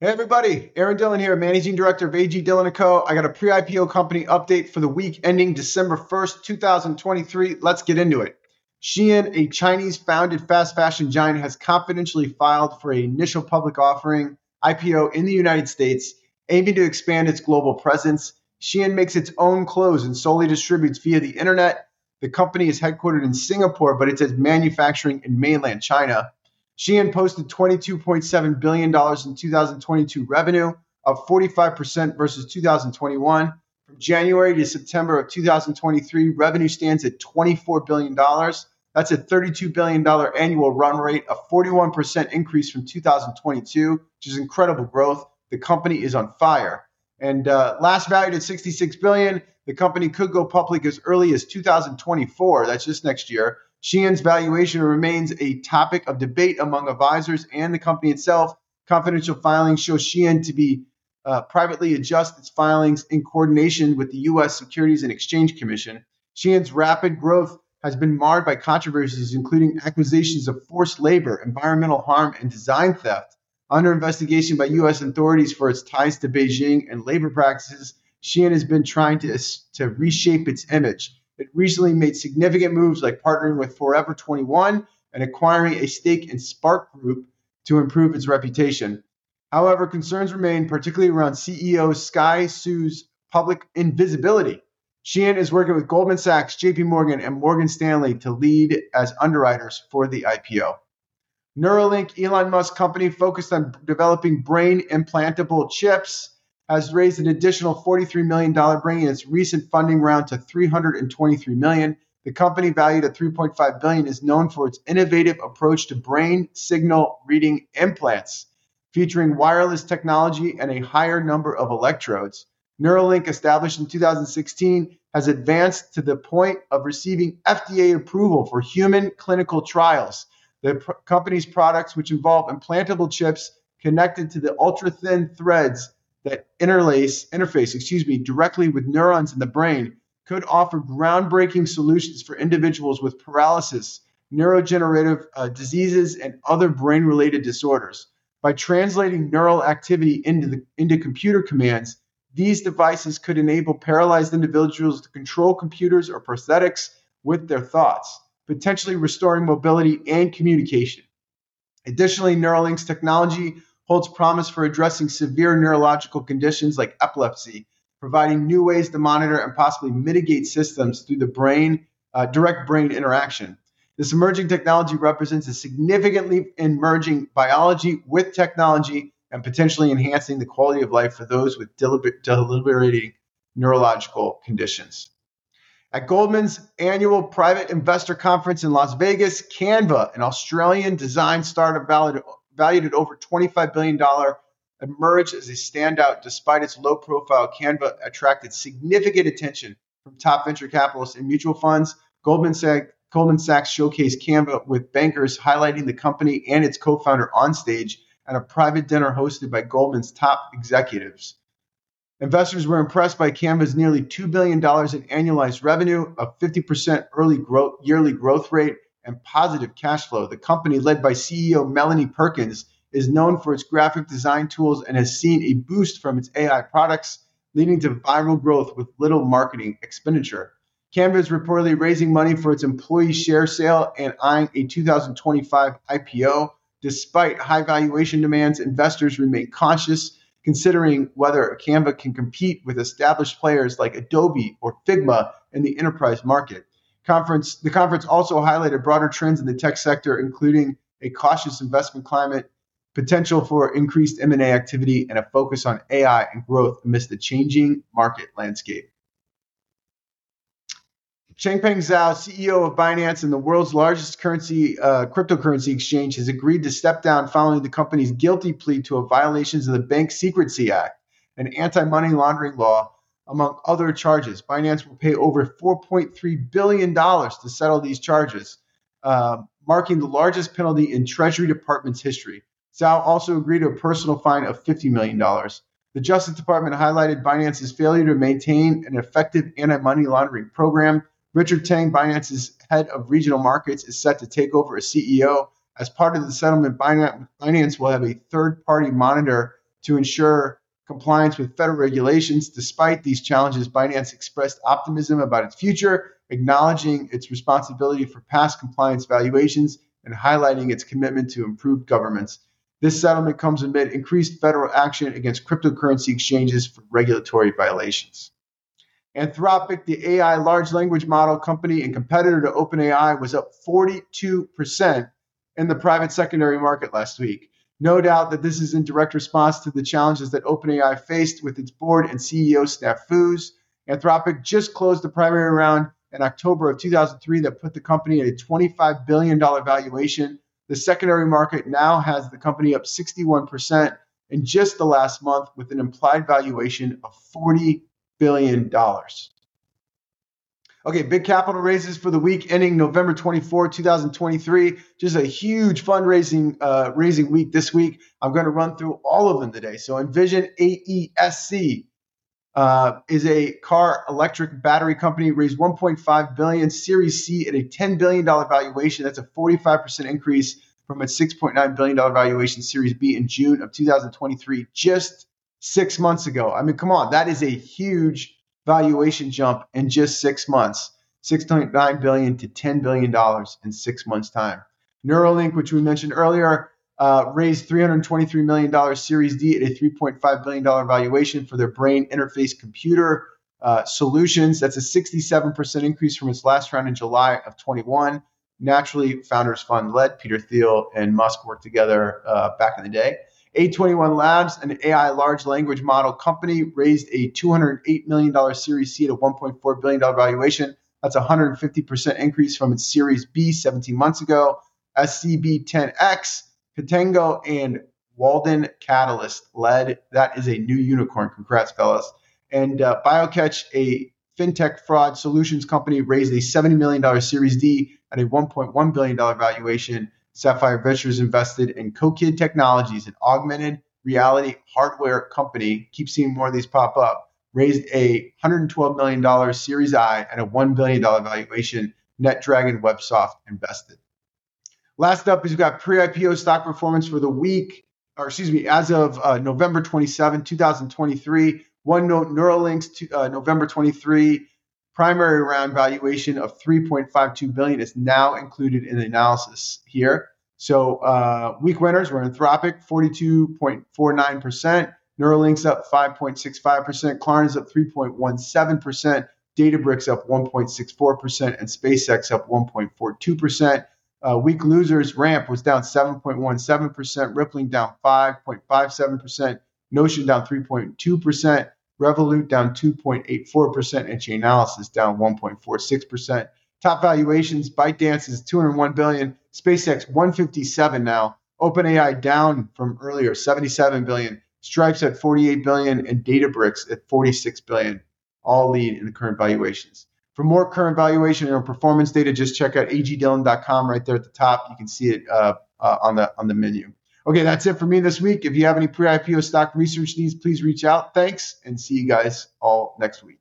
Hey everybody, Aaron Dillon here, Managing Director of AG Dillon & Co. I got a pre-IPO company update for the week ending December 1st, 2023. Let's get into it. Shein, a Chinese-founded fast fashion giant, has confidentially filed for an initial public offering IPO in the United States, aiming to expand its global presence. Shein makes its own clothes and solely distributes via the internet. The company is headquartered in Singapore, but it has manufacturing in mainland China. Shein posted $22.7 billion in 2022 revenue, up 45% versus 2021. From January to September of 2023, revenue stands at $24 billion. That's a $32 billion annual run rate, a 41% increase from 2022, which is incredible growth. The company is on fire. And uh, last valued at 66 billion, the company could go public as early as 2024. That's just next year. Shein's valuation remains a topic of debate among advisors and the company itself. Confidential filings show Shein to be uh, privately adjust its filings in coordination with the U.S. Securities and Exchange Commission. Shein's rapid growth has been marred by controversies, including accusations of forced labor, environmental harm, and design theft. Under investigation by U.S. authorities for its ties to Beijing and labor practices, Shein has been trying to, to reshape its image. It recently made significant moves like partnering with Forever 21 and acquiring a stake in SPARC Group to improve its reputation. However, concerns remain, particularly around CEO Sky Xu's public invisibility. Shein is working with Goldman Sachs, JP Morgan, and Morgan Stanley to lead as underwriters for the IPO. Neuralink, Elon Musk company focused on developing brain implantable chips has raised an additional $43 million, bringing its recent funding round to 323 million. The company, valued at 3.5 billion, is known for its innovative approach to brain signal reading implants, featuring wireless technology and a higher number of electrodes. Neuralink, established in 2016, has advanced to the point of receiving FDA approval for human clinical trials. The pr- company's products, which involve implantable chips connected to the ultra thin threads that interlace interface, excuse me, directly with neurons in the brain could offer groundbreaking solutions for individuals with paralysis, neurodegenerative uh, diseases, and other brain-related disorders. By translating neural activity into the, into computer commands, these devices could enable paralyzed individuals to control computers or prosthetics with their thoughts, potentially restoring mobility and communication. Additionally, Neuralink's technology holds promise for addressing severe neurological conditions like epilepsy, providing new ways to monitor and possibly mitigate systems through the brain, uh, direct brain interaction. This emerging technology represents a significant leap in merging biology with technology and potentially enhancing the quality of life for those with debilitating neurological conditions. At Goldman's annual private investor conference in Las Vegas, Canva, an Australian design startup valued at over $25 billion, emerged as a standout despite its low profile. Canva attracted significant attention from top venture capitalists and mutual funds. Goldman Sachs, Goldman Sachs showcased Canva with bankers highlighting the company and its co founder on stage at a private dinner hosted by Goldman's top executives. Investors were impressed by Canva's nearly $2 billion in annualized revenue, a 50% early growth, yearly growth rate, and positive cash flow. The company, led by CEO Melanie Perkins, is known for its graphic design tools and has seen a boost from its AI products, leading to viral growth with little marketing expenditure. Canva is reportedly raising money for its employee share sale and eyeing a 2025 IPO. Despite high valuation demands, investors remain cautious, considering whether Canva can compete with established players like Adobe or Figma in the enterprise market. Conference, the conference also highlighted broader trends in the tech sector, including a cautious investment climate, potential for increased M&A activity, and a focus on AI and growth amidst the changing market landscape. Changpeng Zhao, CEO of Binance and the world's largest currency uh, cryptocurrency exchange, has agreed to step down following the company's guilty plea to violations of the Bank Secrecy Act, an anti-money laundering law among other charges. Binance will pay over $4.3 billion to settle these charges, uh, marking the largest penalty in Treasury Department's history. Zhao also agreed to a personal fine of $50 million. The Justice Department highlighted Binance's failure to maintain an effective anti money laundering program. Richard Teng, Binance's head of regional markets, is set to take over as CEO. As part of the settlement, Binance will have a third party monitor to ensure compliance with federal regulations. Despite these challenges, Binance expressed optimism about its future, acknowledging its responsibility for past compliance valuations and highlighting its commitment to improved governance. This settlement comes amid increased federal action against cryptocurrency exchanges for regulatory violations. Anthropic, the AI large language model company and competitor to OpenAI, was up 42% in the private secondary market last week. No doubt that this is in direct response to the challenges that OpenAI faced with its board and CEO snafus. Anthropic just closed the primary round in October of 2003 that put the company at a $25 billion valuation. The secondary market now has the company up 61% in just the last month with an implied valuation of $40 billion. Okay, big capital raises for the week ending November 24, 2023. Just a huge fundraising uh, raising week this week. I'm going to run through all of them today. So Envision AESC uh, is a car electric battery company raised 1.5 billion Series C at a 10 billion dollar valuation. That's a 45 percent increase from its 6.9 billion dollar valuation Series B in June of 2023, just six months ago. I mean, come on, that is a huge valuation jump in just six months. 6.9 billion to 10 billion dollars in six months' time. Neuralink, which we mentioned earlier, uh, raised $323 million Series D at a $3.5 billion valuation for their brain interface computer uh, solutions. That's a 67% increase from its last round in July of 21. Naturally, Founders Fund led. Peter Thiel and Musk worked together uh, back in the day. AI21 Labs, an AI large language model company, raised a $208 million Series C at a $1.4 billion valuation. That's a 150% increase from its Series B 17 months ago. SCB10X Contango and Walden Catalyst led. That is a new unicorn. Congrats, fellas. And uh, BioCatch, a fintech fraud solutions company, raised a $70 million Series D at a $1.1 billion valuation. Sapphire Ventures invested in CoKid Technologies, an augmented reality hardware company. Keep seeing more of these pop up. Raised a $112 million Series I and a $1 billion valuation. NetDragon Websoft invested. Last up is we've got pre-IPO stock performance for the week, or excuse me, as of uh, November 27, 2023. OneNote Neuralinks, to, uh, November 23, primary round valuation of 3.52 billion is now included in the analysis here. So uh, week winners were Anthropic, 42.49%. Neuralinks up 5.65%. Klarna's up 3.17%. Databricks up 1.64%. And SpaceX up 1.42%. Uh, weak losers ramp was down 7.17%, Rippling down 5.57%, Notion down 3.2%, Revolut down 2.84%, and Chainalysis down 1.46%. Top valuations: ByteDance is 201 billion, SpaceX 157 now, OpenAI down from earlier 77 billion, Stripe's at 48 billion, and Databricks at 46 billion. All lead in the current valuations. For more current valuation and performance data, just check out agdillon.com right there at the top. You can see it uh, uh, on the on the menu. Okay, that's it for me this week. If you have any pre-IPO stock research needs, please reach out. Thanks, and see you guys all next week.